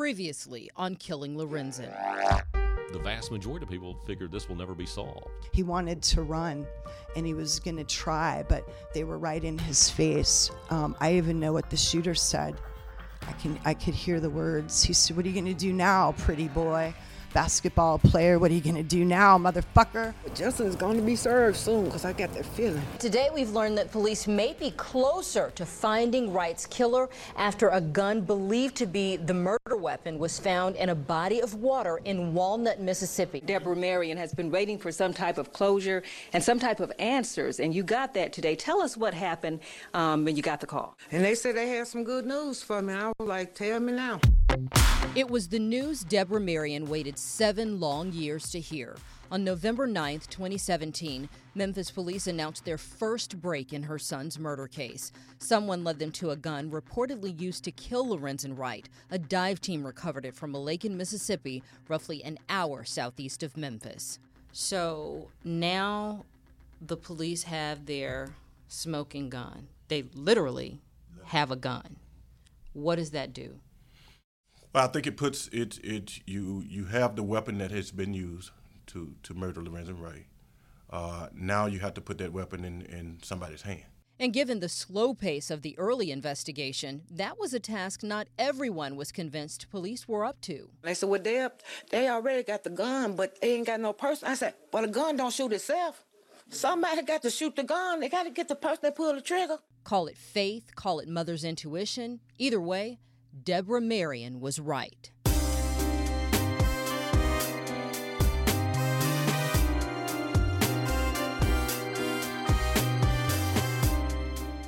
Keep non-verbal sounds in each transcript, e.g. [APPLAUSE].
Previously on Killing Lorenzen. The vast majority of people figured this will never be solved. He wanted to run and he was going to try, but they were right in his face. Um, I even know what the shooter said. I can I could hear the words. He said, "What are you going to do now, pretty boy?" Basketball player. What are you going to do now, motherfucker? Justin's going to be served soon because I got that feeling. Today, we've learned that police may be closer to finding Wright's killer after a gun believed to be the murder weapon was found in a body of water in Walnut, Mississippi. Deborah Marion has been waiting for some type of closure and some type of answers, and you got that today. Tell us what happened um, when you got the call. And they said they had some good news for me. I was like, tell me now. It was the news Deborah Marion waited seven long years to hear. On November 9, 2017, Memphis police announced their first break in her son's murder case. Someone led them to a gun reportedly used to kill Lorenzen Wright. A dive team recovered it from a lake in Mississippi, roughly an hour southeast of Memphis. So now the police have their smoking gun. They literally have a gun. What does that do? Well, I think it puts it it you you have the weapon that has been used to to murder Lorenzen Wright. Uh, now you have to put that weapon in in somebody's hand. And given the slow pace of the early investigation, that was a task not everyone was convinced police were up to. They said, well, they, they already got the gun, but they ain't got no person. I said, well, the gun don't shoot itself. Somebody got to shoot the gun. They got to get the person that pulled the trigger. Call it faith, call it mother's intuition. Either way, Deborah Marion was right.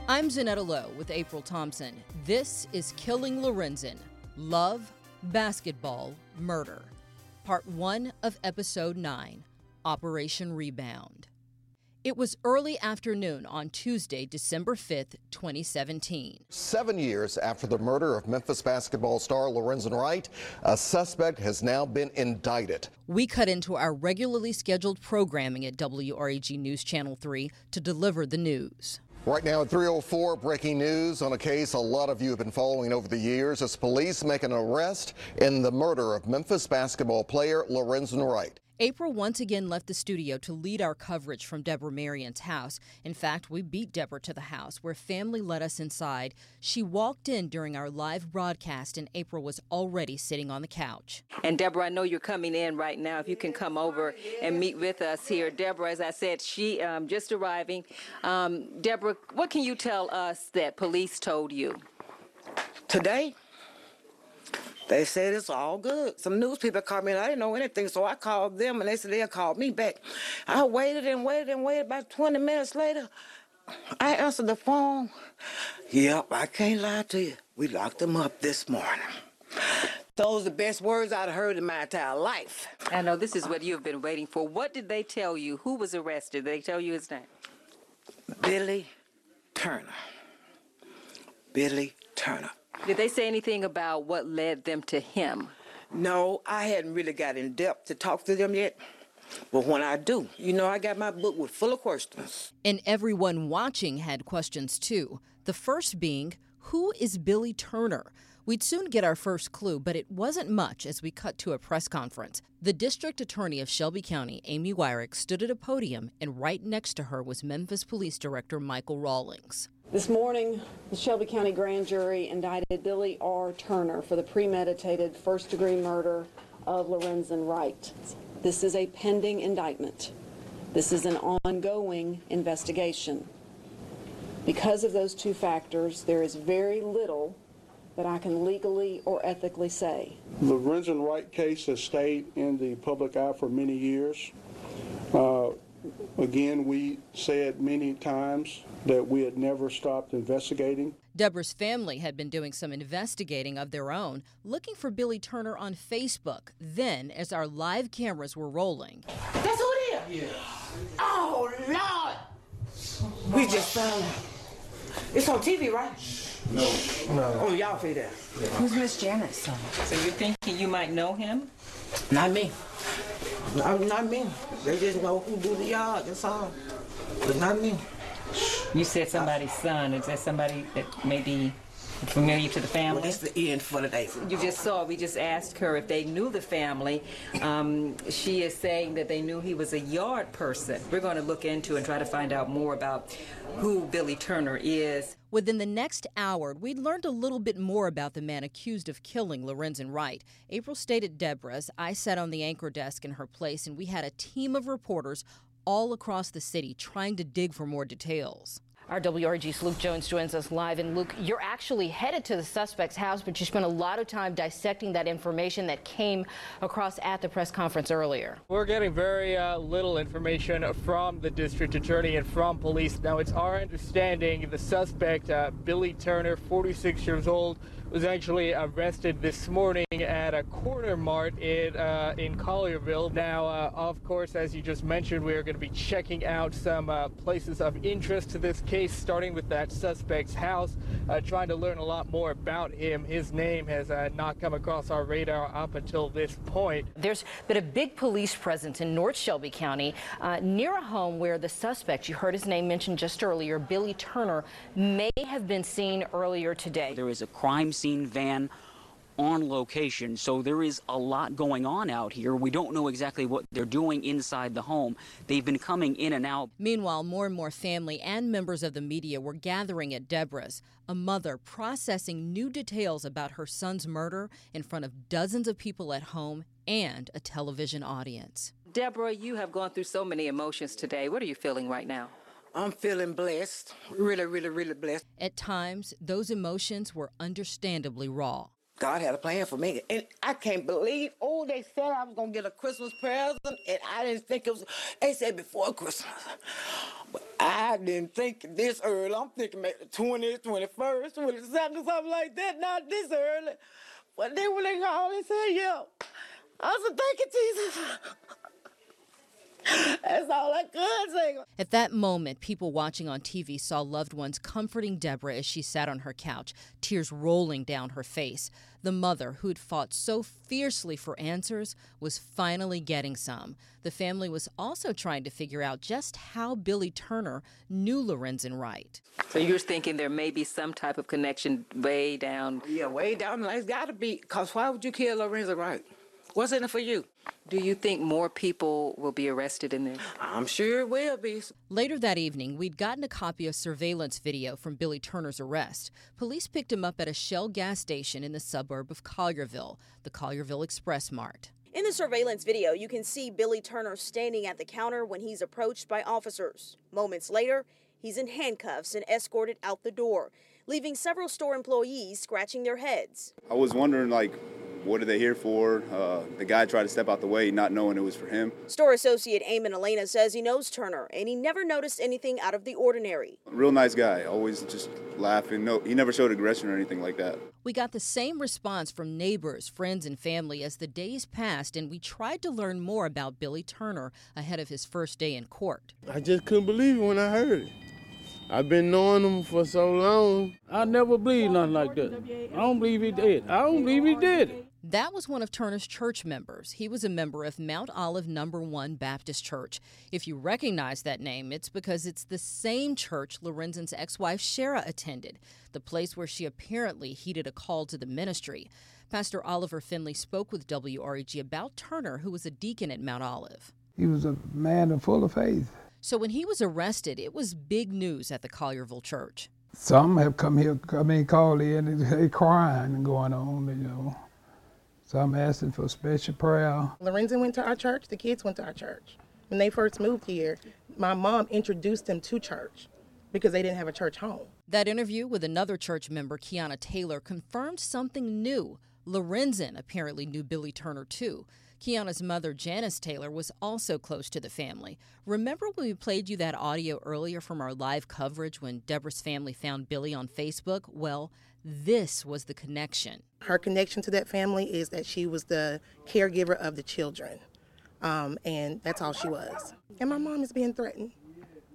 I'm Zaneta Lowe with April Thompson. This is Killing Lorenzen Love, Basketball, Murder. Part 1 of Episode 9 Operation Rebound. It was early afternoon on Tuesday, December 5th, 2017. Seven years after the murder of Memphis basketball star Lorenzen Wright, a suspect has now been indicted. We cut into our regularly scheduled programming at WREG News Channel 3 to deliver the news. Right now at 304, breaking news on a case a lot of you have been following over the years as police make an arrest in the murder of Memphis basketball player Lorenzen Wright. April once again left the studio to lead our coverage from Deborah Marion's house. In fact, we beat Deborah to the house where family let us inside. She walked in during our live broadcast, and April was already sitting on the couch. And Deborah, I know you're coming in right now. If you can come over and meet with us here. Deborah, as I said, she um, just arriving. Um, Deborah, what can you tell us that police told you? Today, they said it's all good. Some news people called me and I didn't know anything, so I called them and they said they'll call me back. I waited and waited and waited. About 20 minutes later, I answered the phone. Yep, I can't lie to you. We locked them up this morning. Those are the best words I've heard in my entire life. I know this is what you've been waiting for. What did they tell you? Who was arrested? Did they tell you his name? Billy Turner. Billy Turner. Did they say anything about what led them to him? No, I hadn't really got in depth to talk to them yet. But when I do, you know, I got my book with full of questions. And everyone watching had questions too. The first being, who is Billy Turner? We'd soon get our first clue, but it wasn't much as we cut to a press conference. The district attorney of Shelby County, Amy Weirich, stood at a podium, and right next to her was Memphis Police Director Michael Rallings. This morning, the Shelby County Grand Jury indicted Billy R. Turner for the premeditated first degree murder of Lorenzen Wright. This is a pending indictment. This is an ongoing investigation. Because of those two factors, there is very little that I can legally or ethically say. The Lorenzen Wright case has stayed in the public eye for many years. Uh, again, we said many times that we had never stopped investigating. Deborah's family had been doing some investigating of their own, looking for Billy Turner on Facebook. Then, as our live cameras were rolling, That's who it is? Yeah. Oh, Lord! We just found out. It's on TV, right? No. No. Oh, y'all see that? Who's Miss Janet's son? So you're thinking you might know him? Not me. Not, not me. They just know who do the yard, that's all. But not me. You said somebody's son. Is that somebody that maybe Familiar to the family? Well, that's the end for today. You just saw, we just asked her if they knew the family. Um, she is saying that they knew he was a yard person. We're going to look into and try to find out more about who Billy Turner is. Within the next hour, we learned a little bit more about the man accused of killing Lorenzen Wright. April stayed at Deborah's. I sat on the anchor desk in her place, and we had a team of reporters all across the city trying to dig for more details. Our WREG's Luke Jones joins us live. And Luke, you're actually headed to the suspect's house, but you spent a lot of time dissecting that information that came across at the press conference earlier. We're getting very uh, little information from the district attorney and from police. Now, it's our understanding the suspect, uh, Billy Turner, 46 years old, was actually arrested this morning at a corner mart in uh, in Collierville. Now, uh, of course, as you just mentioned, we are going to be checking out some uh, places of interest to this case, starting with that suspect's house, uh, trying to learn a lot more about him. His name has uh, not come across our radar up until this point. There's been a big police presence in North Shelby County uh, near a home where the suspect, you heard his name mentioned just earlier, Billy Turner, may have been seen earlier today. There is a crime scene van on location. So there is a lot going on out here. We don't know exactly what they're doing inside the home. They've been coming in and out. Meanwhile, more and more family and members of the media were gathering at Deborah's, a mother processing new details about her son's murder in front of dozens of people at home and a television audience. Deborah, you have gone through so many emotions today. What are you feeling right now? I'm feeling blessed. Really, really, really blessed. At times, those emotions were understandably raw. God had a plan for me. And I can't believe, oh, they said I was going to get a Christmas present, and I didn't think it was, they said before Christmas. But I didn't think this early. I'm thinking maybe the 20th, 21st, 22nd, something like that, not this early. But then when they called, and said, yeah. I said, thank you, Jesus. [LAUGHS] That's all I could say. At that moment, people watching on TV saw loved ones comforting Deborah as she sat on her couch, tears rolling down her face. The mother, who'd fought so fiercely for answers, was finally getting some. The family was also trying to figure out just how Billy Turner knew Lorenzen Wright. So you're thinking there may be some type of connection way down? Yeah, way down the line. It's got to be, because why would you kill Lorenzen Wright? What's in it for you? Do you think more people will be arrested in this? I'm sure it will be. Later that evening, we'd gotten a copy of surveillance video from Billy Turner's arrest. Police picked him up at a Shell gas station in the suburb of Collierville, the Collierville Express Mart. In the surveillance video, you can see Billy Turner standing at the counter when he's approached by officers. Moments later, he's in handcuffs and escorted out the door, leaving several store employees scratching their heads. I was wondering, like, what are they here for? Uh, the guy tried to step out the way, not knowing it was for him. Store associate Eamon Elena says he knows Turner and he never noticed anything out of the ordinary. Real nice guy, always just laughing. No, he never showed aggression or anything like that. We got the same response from neighbors, friends, and family as the days passed, and we tried to learn more about Billy Turner ahead of his first day in court. I just couldn't believe it when I heard it. I've been knowing him for so long. I never believed nothing like that. I don't believe he did. I don't believe he did it. That was one of Turner's church members. He was a member of Mount Olive Number One Baptist Church. If you recognize that name, it's because it's the same church Lorenzen's ex wife Sherra attended, the place where she apparently heeded a call to the ministry. Pastor Oliver Finley spoke with WREG about Turner, who was a deacon at Mount Olive. He was a man full of faith. So when he was arrested, it was big news at the Collierville church. Some have come here, I mean, called in, and [LAUGHS] they crying and going on, you know. So I'm asking for special prayer. Lorenzen went to our church. The kids went to our church. When they first moved here, my mom introduced them to church because they didn't have a church home. That interview with another church member, Kiana Taylor, confirmed something new. Lorenzen apparently knew Billy Turner too. Kiana's mother, Janice Taylor, was also close to the family. Remember when we played you that audio earlier from our live coverage when Deborah's family found Billy on Facebook? Well, this was the connection. Her connection to that family is that she was the caregiver of the children. Um, and that's all she was. And my mom is being threatened.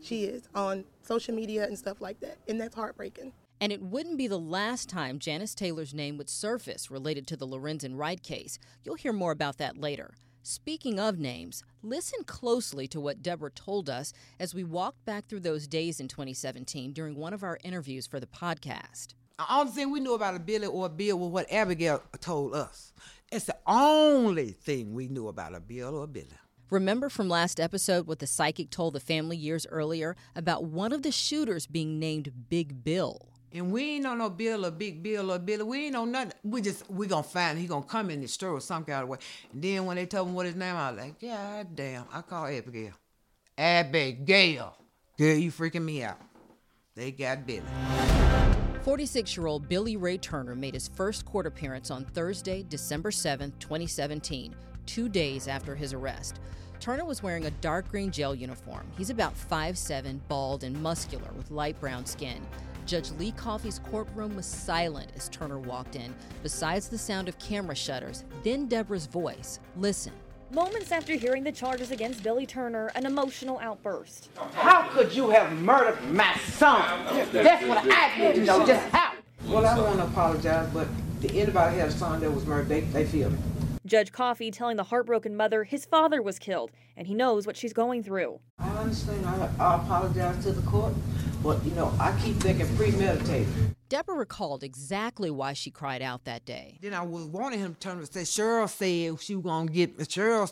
She is on social media and stuff like that. And that's heartbreaking. And it wouldn't be the last time Janice Taylor's name would surface related to the Lorenzen Wright case. You'll hear more about that later. Speaking of names, listen closely to what Deborah told us as we walked back through those days in 2017 during one of our interviews for the podcast. The only thing we knew about a Billy or a Bill was what Abigail told us. It's the only thing we knew about a Bill or a Billy. Remember from last episode what the psychic told the family years earlier about one of the shooters being named Big Bill? And we ain't know no Bill or Big Bill or Billy. We ain't know nothing. We just we gonna find him. he gonna come in the store or some kind of way. And then when they told him what his name, I was like, God damn, I call Abigail. Abigail. Girl, you freaking me out. They got Billy. 46 year old Billy Ray Turner made his first court appearance on Thursday, December 7, 2017, two days after his arrest. Turner was wearing a dark green jail uniform. He's about 5'7, bald, and muscular with light brown skin. Judge Lee Coffee's courtroom was silent as Turner walked in, besides the sound of camera shutters, then Deborah's voice. Listen. Moments after hearing the charges against Billy Turner, an emotional outburst. How could you have murdered my son? That's what I need to know. Just how? Well, I don't want to apologize, but did anybody have a son that was murdered? They, they feel it. Judge Coffee telling the heartbroken mother his father was killed and he knows what she's going through. I understand. I, I apologize to the court, but you know, I keep thinking premeditated. Deborah recalled exactly why she cried out that day. Then I was wanting him to turn and say, Cheryl said she was going to get Cheryl.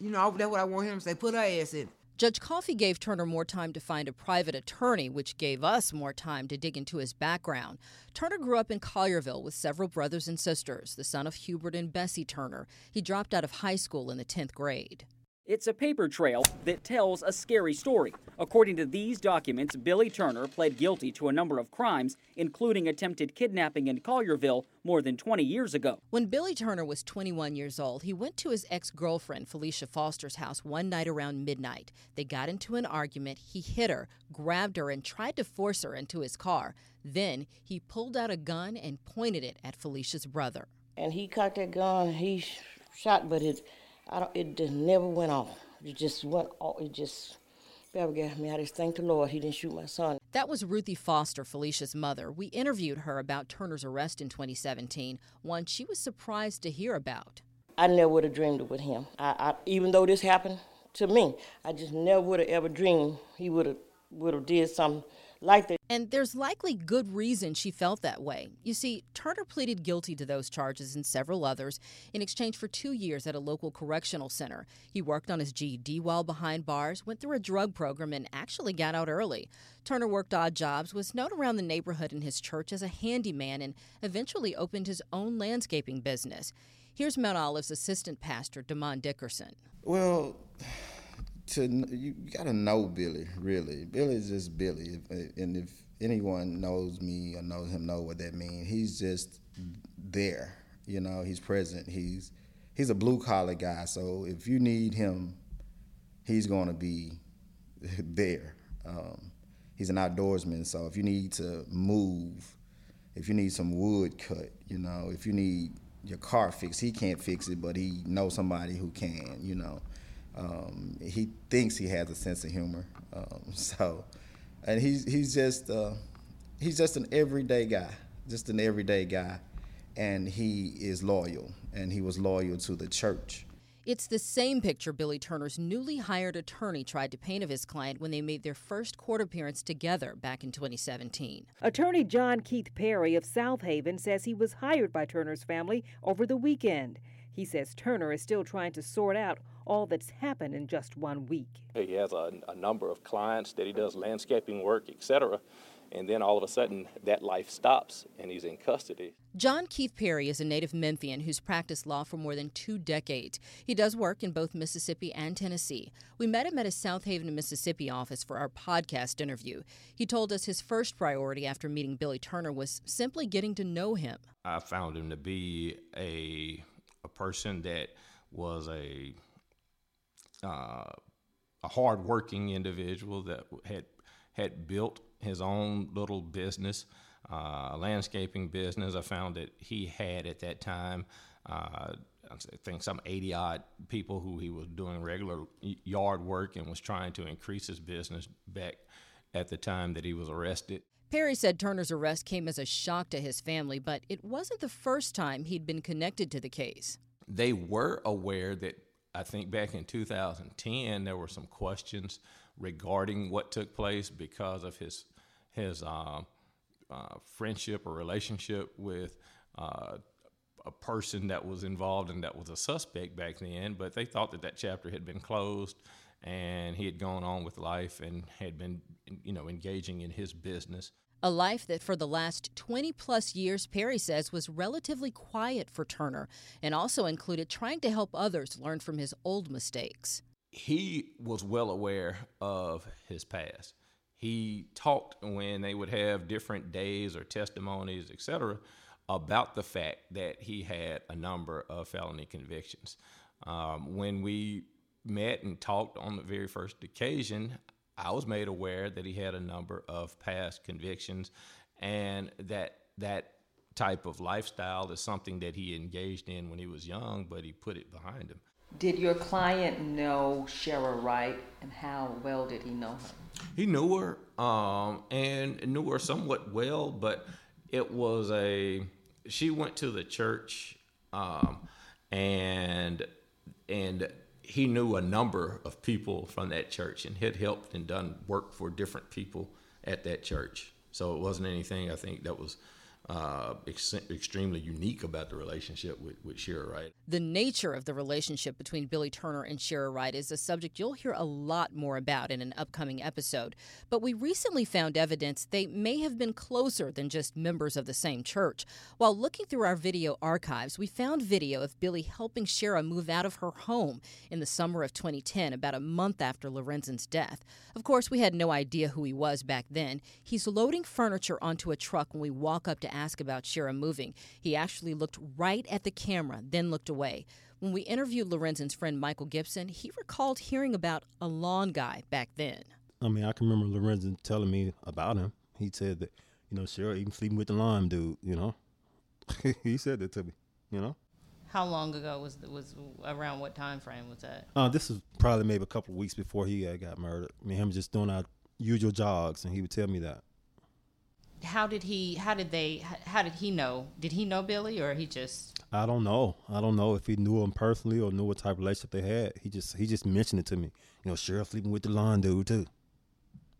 You know, that's what I want him to say. Put her ass in. Judge Coffee gave Turner more time to find a private attorney, which gave us more time to dig into his background. Turner grew up in Collierville with several brothers and sisters, the son of Hubert and Bessie Turner. He dropped out of high school in the 10th grade. It's a paper trail that tells a scary story. According to these documents, Billy Turner pled guilty to a number of crimes, including attempted kidnapping in Collierville more than 20 years ago. When Billy Turner was 21 years old, he went to his ex girlfriend, Felicia Foster's house one night around midnight. They got into an argument. He hit her, grabbed her, and tried to force her into his car. Then he pulled out a gun and pointed it at Felicia's brother. And he cocked that gun, he shot, but it I don't, it just never went off. It just went off. It just, Abigail, I mean, I just thank the Lord he didn't shoot my son. That was Ruthie Foster, Felicia's mother. We interviewed her about Turner's arrest in 2017, one she was surprised to hear about. I never would have dreamed it with him. I, I, even though this happened to me, I just never would have ever dreamed he would have would have did something like that. And there's likely good reason she felt that way. You see, Turner pleaded guilty to those charges and several others in exchange for two years at a local correctional center. He worked on his GED while behind bars, went through a drug program, and actually got out early. Turner worked odd jobs, was known around the neighborhood and his church as a handyman, and eventually opened his own landscaping business. Here's Mount Olive's assistant pastor, Demond Dickerson. Well, to you got to know Billy really. Billy's just Billy, and if anyone knows me or knows him, know what that means. He's just there. You know, he's present. He's he's a blue collar guy. So if you need him, he's to be there. Um, he's an outdoorsman. So if you need to move, if you need some wood cut, you know, if you need your car fixed, he can't fix it, but he knows somebody who can. You know. Um, he thinks he has a sense of humor. Um, [LAUGHS] so, and he's he's just uh, he's just an everyday guy, just an everyday guy, and he is loyal, and he was loyal to the church. It's the same picture Billy Turner's newly hired attorney tried to paint of his client when they made their first court appearance together back in 2017. Attorney John Keith Perry of Southaven says he was hired by Turner's family over the weekend. He says Turner is still trying to sort out all that's happened in just one week. He has a, a number of clients that he does landscaping work, etc. And then all of a sudden, that life stops and he's in custody. John Keith Perry is a native Memphian who's practiced law for more than two decades. He does work in both Mississippi and Tennessee. We met him at his Southaven, Mississippi office for our podcast interview. He told us his first priority after meeting Billy Turner was simply getting to know him. I found him to be a a person that was a uh, a hardworking individual that had had built his own little business, uh, landscaping business. I found that he had at that time, uh, I think some 80 odd people who he was doing regular yard work and was trying to increase his business back at the time that he was arrested. Perry said Turner's arrest came as a shock to his family, but it wasn't the first time he'd been connected to the case. They were aware that I think back in 2010 there were some questions regarding what took place because of his his uh, uh, friendship or relationship with uh, a person that was involved and that was a suspect back then, but they thought that that chapter had been closed and he had gone on with life and had been, you know, engaging in his business. A life that for the last 20 plus years, Perry says, was relatively quiet for Turner and also included trying to help others learn from his old mistakes. He was well aware of his past. He talked when they would have different days or testimonies, etc., about the fact that he had a number of felony convictions. Um, when we met and talked on the very first occasion, I was made aware that he had a number of past convictions and that that type of lifestyle is something that he engaged in when he was young, but he put it behind him. Did your client know Sherra Wright and how well did he know her? He knew her um, and knew her somewhat well, but it was a she went to the church um, and and he knew a number of people from that church and had helped and done work for different people at that church. So it wasn't anything I think that was uh, ex- extremely unique about the relationship with, with Sherra Wright. The nature of the relationship between Billy Turner and Sherra Wright is a subject you'll hear a lot more about in an upcoming episode. But we recently found evidence they may have been closer than just members of the same church. While looking through our video archives, we found video of Billy helping Sherra move out of her home in the summer of 2010, about a month after Lorenzen's death. Of course, we had no idea who he was back then. He's loading furniture onto a truck when we walk up to ask about Sherra moving. He actually looked right at the camera, then looked away. When we interviewed Lorenzen's friend Michael Gibson, he recalled hearing about a lawn guy back then. I mean, I can remember Lorenzen telling me about him. He said that, you know, Sherra even sleeping with the lawn dude, you know. [LAUGHS] he said that to me, you know. How long ago was was around what time frame was that? Uh, this was probably maybe a couple of weeks before he uh, got murdered. I mean, him just doing our usual jogs, and he would tell me that how did he how did they how did he know? Did he know billy or he just i don't know. I don't know if he knew him personally or knew what type of relationship they had. He just he just mentioned it to me. You know sheriff sleeping with the lawn dude too.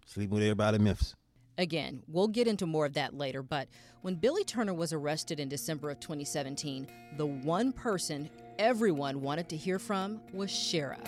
Sleeping with everybody in memphis. Again, we'll get into more of that later, but when Billy Turner was arrested in December of 2017, the one person everyone wanted to hear from was Sherra.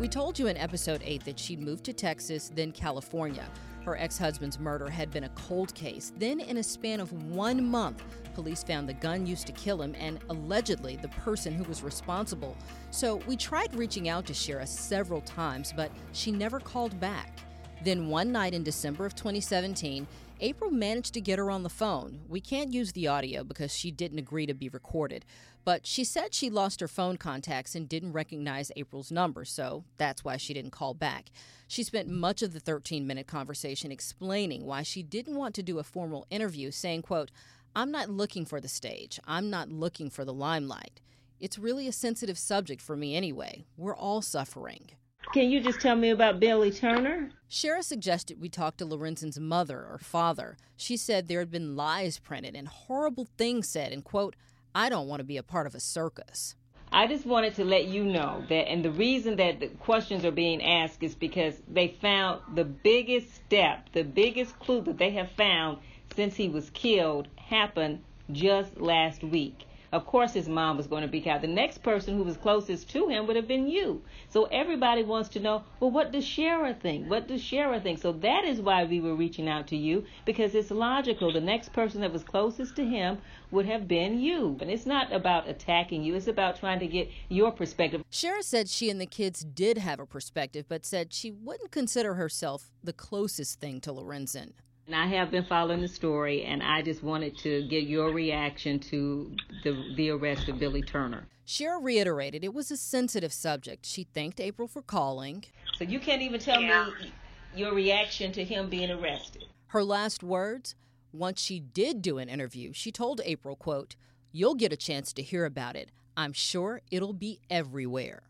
We told you in episode 8 that she'd moved to Texas, then California. Her ex husband's murder had been a cold case. Then, in a span of one month, police found the gun used to kill him and allegedly the person who was responsible. So, we tried reaching out to Sherra several times, but she never called back. Then, one night in December of 2017, April managed to get her on the phone. We can't use the audio because she didn't agree to be recorded, but she said she lost her phone contacts and didn't recognize April's number, so that's why she didn't call back. She spent much of the 13-minute conversation explaining why she didn't want to do a formal interview, saying, quote, "I'm not looking for the stage. I'm not looking for the limelight. It's really a sensitive subject for me anyway. We're all suffering." Can you just tell me about Billy Turner? Sherra suggested we talk to Lorenzen's mother or father. She said there had been lies printed and horrible things said, and, quote, I don't want to be a part of a circus. I just wanted to let you know that, and the reason that the questions are being asked is because they found the biggest step, the biggest clue that they have found since he was killed happened just last week. Of course, his mom was going to be out. The next person who was closest to him would have been you. So everybody wants to know, well, what does Sherra think? What does Sherra think? So that is why we were reaching out to you because it's logical. The next person that was closest to him would have been you. And it's not about attacking you, it's about trying to get your perspective. Sherra said she and the kids did have a perspective, but said she wouldn't consider herself the closest thing to Lorenzen. And I have been following the story, and I just wanted to get your reaction to the, the arrest of Billy Turner. Sherra reiterated it was a sensitive subject. She thanked April for calling. So you can't even tell yeah. me your reaction to him being arrested. Her last words, once she did do an interview, she told April, quote, "You'll get a chance to hear about it. I'm sure it'll be everywhere."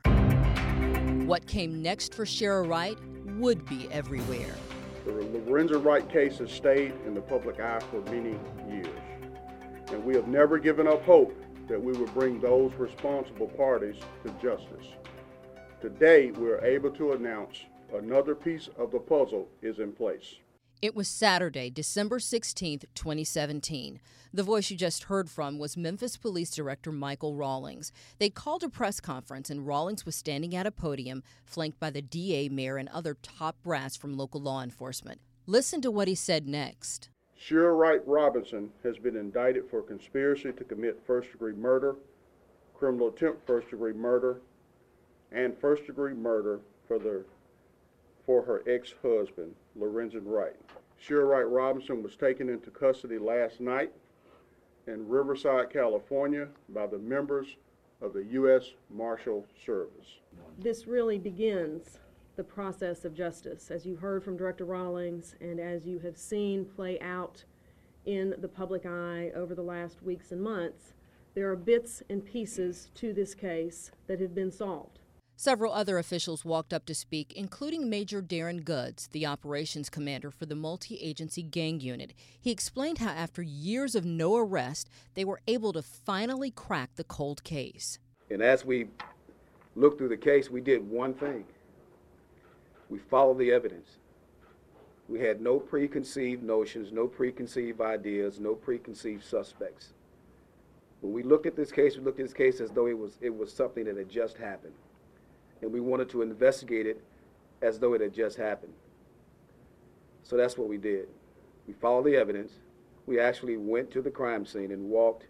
What came next for Sherra Wright would be everywhere. The Lorenzen Wright case has stayed in the public eye for many years, and we have never given up hope that we would bring those responsible parties to justice. Today, we are able to announce another piece of the puzzle is in place. It was Saturday, December 16, 2017. The voice you just heard from was Memphis Police Director Michael Rallings. They called a press conference, and Rallings was standing at a podium, flanked by the DA, mayor, and other top brass from local law enforcement. Listen to what he said next. Sherra Wright Robinson has been indicted for conspiracy to commit first degree murder, criminal attempt first degree murder, and first degree murder for the for her ex-husband, Lorenzen Wright. Sherra Wright Robinson was taken into custody last night in Riverside, California by the members of the U.S. Marshal Service. This really begins the process of justice, as you heard from Director Rallings and as you have seen play out in the public eye over the last weeks and months. There are bits and pieces to this case that have been solved. Several other officials walked up to speak, including Major Darren Goods, the operations commander for the multi agency gang unit. He explained how, after years of no arrest, they were able to finally crack the cold case. And as we looked through the case, we did one thing we followed the evidence. We had no preconceived notions, no preconceived ideas, no preconceived suspects. When we looked at this case, we looked at this case as though it was, it was something that had just happened and we wanted to investigate it as though it had just happened. So that's what we did. We followed the evidence. We actually went to the crime scene and walked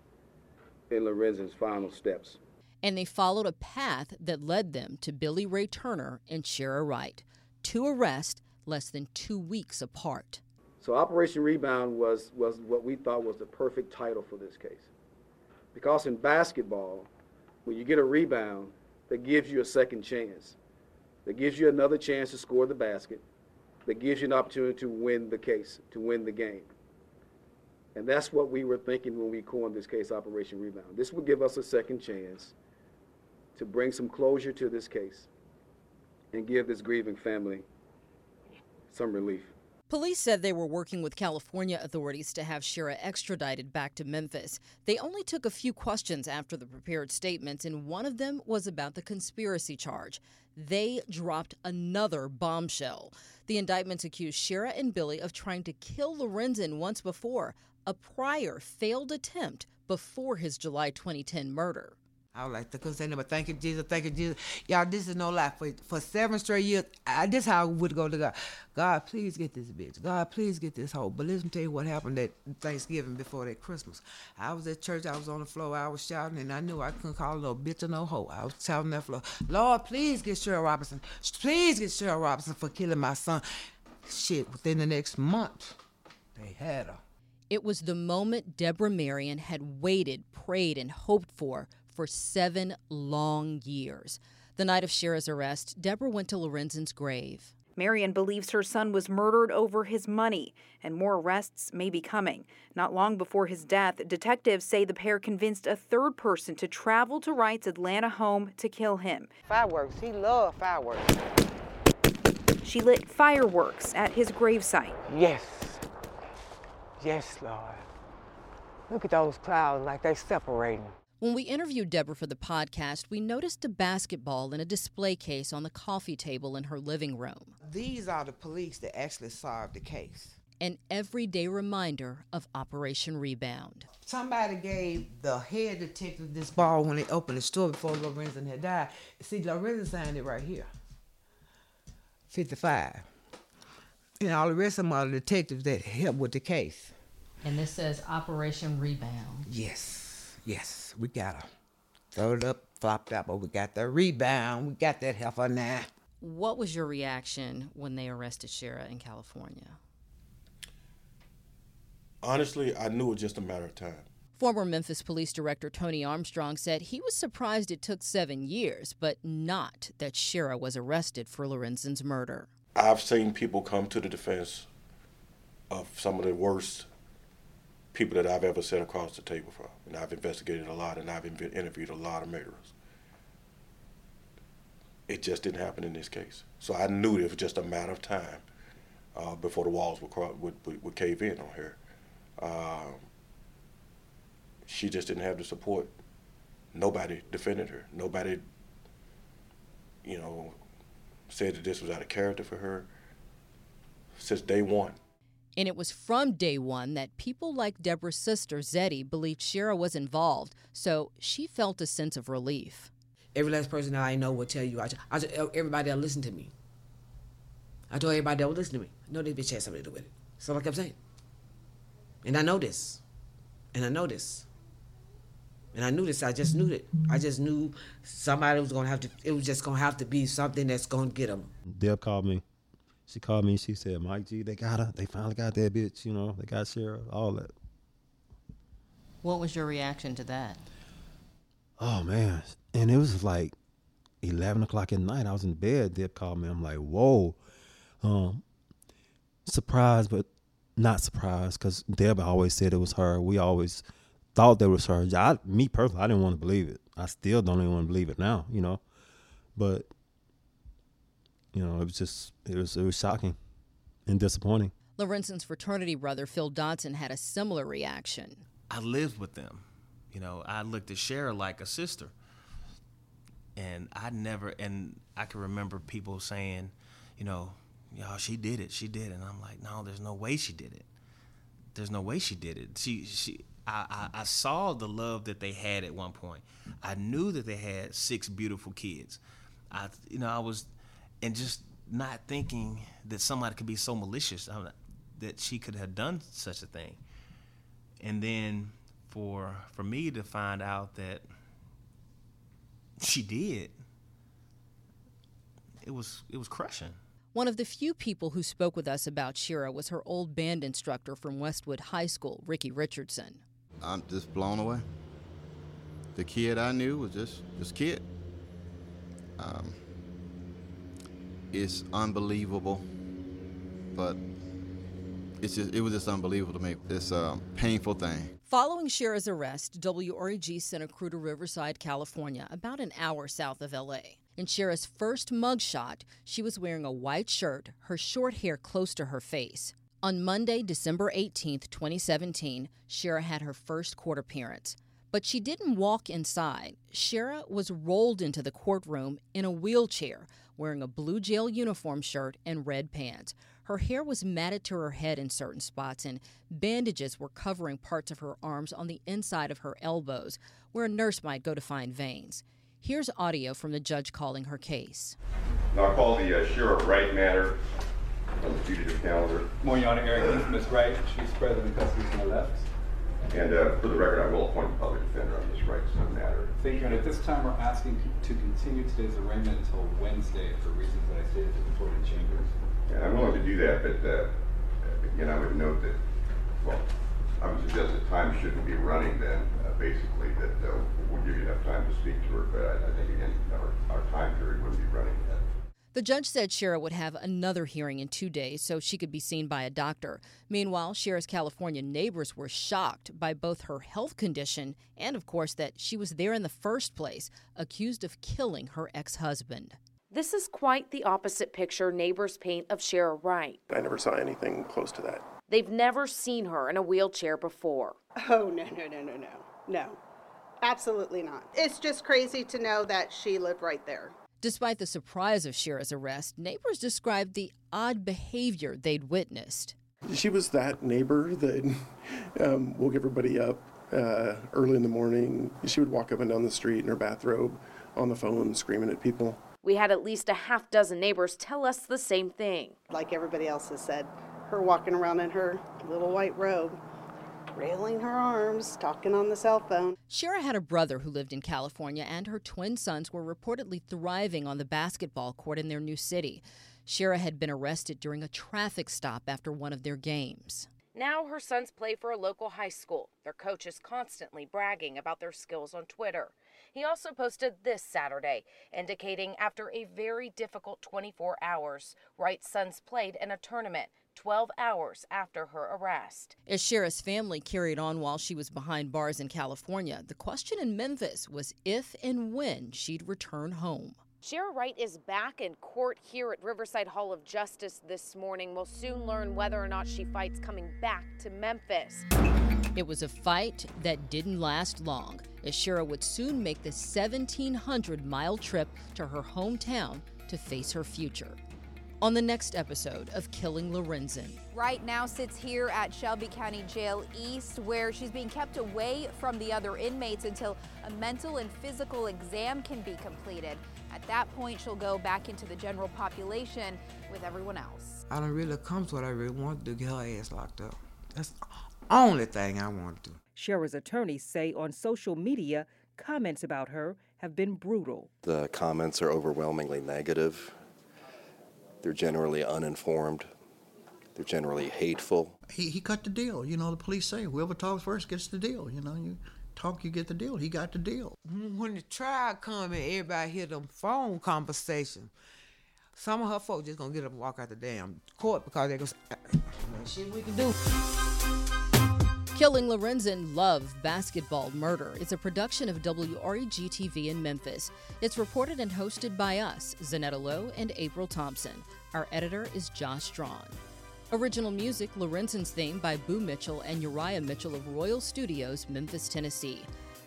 in Lorenzen's final steps. And they followed a path that led them to Billy Ray Turner and Sherra Wright, two arrests less than two weeks apart. So Operation Rebound was, was what we thought was the perfect title for this case. Because in basketball, when you get a rebound, that gives you a second chance, that gives you another chance to score the basket, that gives you an opportunity to win the case, to win the game. And that's what we were thinking when we coined this case Operation Rebound. This would give us a second chance to bring some closure to this case and give this grieving family some relief. Police said they were working with California authorities to have Sherra extradited back to Memphis. They only took a few questions after the prepared statements, and one of them was about the conspiracy charge. They dropped another bombshell. The indictments accused Sherra and Billy of trying to kill Lorenzen once before, a prior failed attempt before his July 2010 murder. I was like, couldn't say no, but thank you, Jesus, thank you, Jesus. Y'all, this is no lie. For, for seven straight years, I, this how I would go to God. God, please get this bitch. God, please get this hoe. But listen tell you what happened that Thanksgiving before that Christmas. I was at church, I was on the floor, I was shouting, and I knew I couldn't call little bitch or no hoe. I was shouting that floor, Lord, please get Cheryl Robinson. Please get Cheryl Robinson for killing my son. Shit, within the next month, they had her. It was the moment Deborah Marion had waited, prayed, and hoped for for seven long years. The night of Sherra's arrest, Deborah went to Lorenzen's grave. Marion believes her son was murdered over his money, and more arrests may be coming. Not long before his death, detectives say the pair convinced a third person to travel to Wright's Atlanta home to kill him. Fireworks. He loved fireworks. She lit fireworks at his gravesite. Yes. Yes, Lord. Look at those clouds like they separating. When we interviewed Deborah for the podcast, we noticed a basketball in a display case on the coffee table in her living room. These are the police that actually solved the case. An everyday reminder of Operation Rebound. Somebody gave the head detective this ball when they opened the store before Lorenzen had died. See, Lorenzen signed it right here 55. And all the rest of them are the detectives that helped with the case. And this says Operation Rebound. Yes. Yes, we got her. Throw it up, flopped up, but we got the rebound. We got that heifer now. What was your reaction when they arrested Sherra in California? Honestly, I knew it was just a matter of time. Former Memphis Police Director Toney Armstrong said he was surprised it took seven years, but not that Sherra was arrested for Lorenzen's murder. I've seen people come to the defense of some of the worst people that I've ever sat across the table from. And I've investigated a lot and I've interviewed a lot of murderers. It just didn't happen in this case. So I knew it was just a matter of time uh, before the walls would, would, would, would, cave in on her. Um, she just didn't have the support. Nobody defended her. Nobody, you know, said that this was out of character for her since day one. And it was from day one that people like Deborah's sister, Zeddy, believed Sherra was involved, so she felt a sense of relief. Every last person that I know will tell you, I, I, everybody that listen to me. I told everybody that would listen to me, I know this bitch had something to do with it. So I kept saying. And I know this. And I know this. And I knew this. I just knew it. I just knew somebody was gonna have to. It was just gonna have to be something that's gonna get them. Deb called me. She called me. and She said, "Mike G, they got her. They finally got that bitch. You know, they got Sherra. All that." What was your reaction to that? Oh man, and it was like eleven o'clock at night. I was in bed. Deb called me. I'm like, "Whoa." Um, surprised, but not surprised because Deb always said it was her. We always thought that was her. I, me personally, I didn't want to believe it. I still don't even want to believe it now, you know. But you know, it was just it was it was shocking and disappointing. Lorenzen's fraternity brother Phil Dodson had a similar reaction. I lived with them. You know, I looked at Sherra like a sister. And I never and I can remember people saying, you know, y'all, she did it, she did it. And I'm like, no, there's no way she did it. There's no way she did it. She she I, I, I saw the love that they had at one point. I knew that they had six beautiful kids. I you know, I was and just not thinking that somebody could be so malicious I mean, that she could have done such a thing. And then for for me to find out that she did, it was it was crushing. One of the few people who spoke with us about Sherra was her old band instructor from Westwood High School, Ricky Richardson. I'm just blown away. The kid I knew was just this kid. Um, it's unbelievable, but it's just it was just unbelievable to me. It's a painful thing. Following Sherra's arrest, WREG sent a crew to Riverside, California, about an hour south of LA. In Sherra's first mugshot, she was wearing a white shirt, her short hair close to her face. On Monday, December 18, 2017, Sherra had her first court appearance. But she didn't walk inside. Sherra was rolled into the courtroom in a wheelchair, wearing a blue jail uniform shirt and red pants. Her hair was matted to her head in certain spots, and bandages were covering parts of her arms on the inside of her elbows, where a nurse might go to find veins. Here's audio from the judge calling her case. Now I'll call the uh, Sherra Wright matter on the fugitive calendar. Morning, Your Honor. Eric Heath, Ms. Wright. She's present in custody to my left. And uh, for the record, I will appoint a public defender on this Wright's matter. Thank you, and at this time, we're asking to continue today's arraignment until Wednesday for reasons that I stated to the court in chambers. And I'm willing to do that, but uh, again, I would note that, well, I would suggest that time shouldn't be running then, uh, basically, that uh, we'll give you enough time to speak to her, but I, I think, again, our, our time period wouldn't be running. The judge said Sherra would have another hearing in two days so she could be seen by a doctor. Meanwhile, Sherra's California neighbors were shocked by both her health condition and, of course, that she was there in the first place, accused of killing her ex husband. This is quite the opposite picture neighbors paint of Sherra Wright. I never saw anything close to that. They've never seen her in a wheelchair before. Oh, no, no, no, no, no. No. Absolutely not. It's just crazy to know that she lived right there. Despite the surprise of Sherra's arrest, neighbors described the odd behavior they'd witnessed. She was that neighbor that um, woke everybody up uh, early in the morning. She would walk up and down the street in her bathrobe on the phone screaming at people. We had at least a half dozen neighbors tell us the same thing. Like everybody else has said, her walking around in her little white robe, railing her arms, talking on the cell phone. Sherra had a brother who lived in California, and her twin sons were reportedly thriving on the basketball court in their new city. Sherra had been arrested during a traffic stop after one of their games. Now her sons play for a local high school. Their coach is constantly bragging about their skills on Twitter. He also posted this Saturday, indicating after a very difficult 24 hours, Wright's sons played in a tournament 12 hours after her arrest. As Sherra's family carried on while she was behind bars in California, the question in Memphis was if and when she'd return home. Sherra Wright is back in court here at Riverside Hall of Justice this morning. We'll soon learn whether or not she fights coming back to Memphis. It was a fight that didn't last long, as Sherra would soon make the 1,700 mile trip to her hometown to face her future. On the next episode of Killing Lorenzen. Wright now sits here at Shelby County Jail East, where she's being kept away from the other inmates until a mental and physical exam can be completed. At that point, she'll go back into the general population with everyone else. I don't really come to what I really want to get her ass locked up. That's the only thing I want to do. Sherra's attorneys say on social media, comments about her have been brutal. The comments are overwhelmingly negative. They're generally uninformed. They're generally hateful. He, he cut the deal. You know, the police say whoever talks first gets the deal. You know, you talk, you get the deal. He got the deal. When the trial come and everybody hear them phone conversation, some of her folks just gonna get up and walk out the damn court because they go, shit we can do. Killing Lorenzen Love Basketball Murder is a production of WREG TV in Memphis. It's reported and hosted by us, Zaneta Lowe and April Thompson. Our editor is Josh Strawn. Original music, Lorenzen's theme by Boo Mitchell and Uriah Mitchell of Royal Studios, Memphis, Tennessee.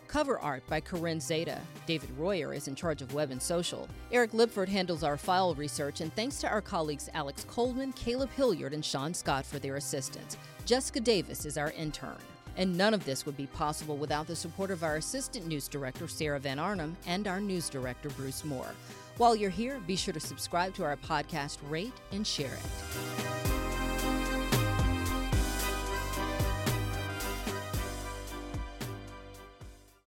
Cover art by Corinne Zeta. David Royer is in charge of web and social. Eric Lipford handles our file research, and thanks to our colleagues Alex Coleman, Caleb Hilliard, and Sean Scott for their assistance. Jessica Davis is our intern. And none of this would be possible without the support of our assistant news director, Sarah Van Arnhem, and our news director, Bruce Moore. While you're here, be sure to subscribe to our podcast, rate, and share it.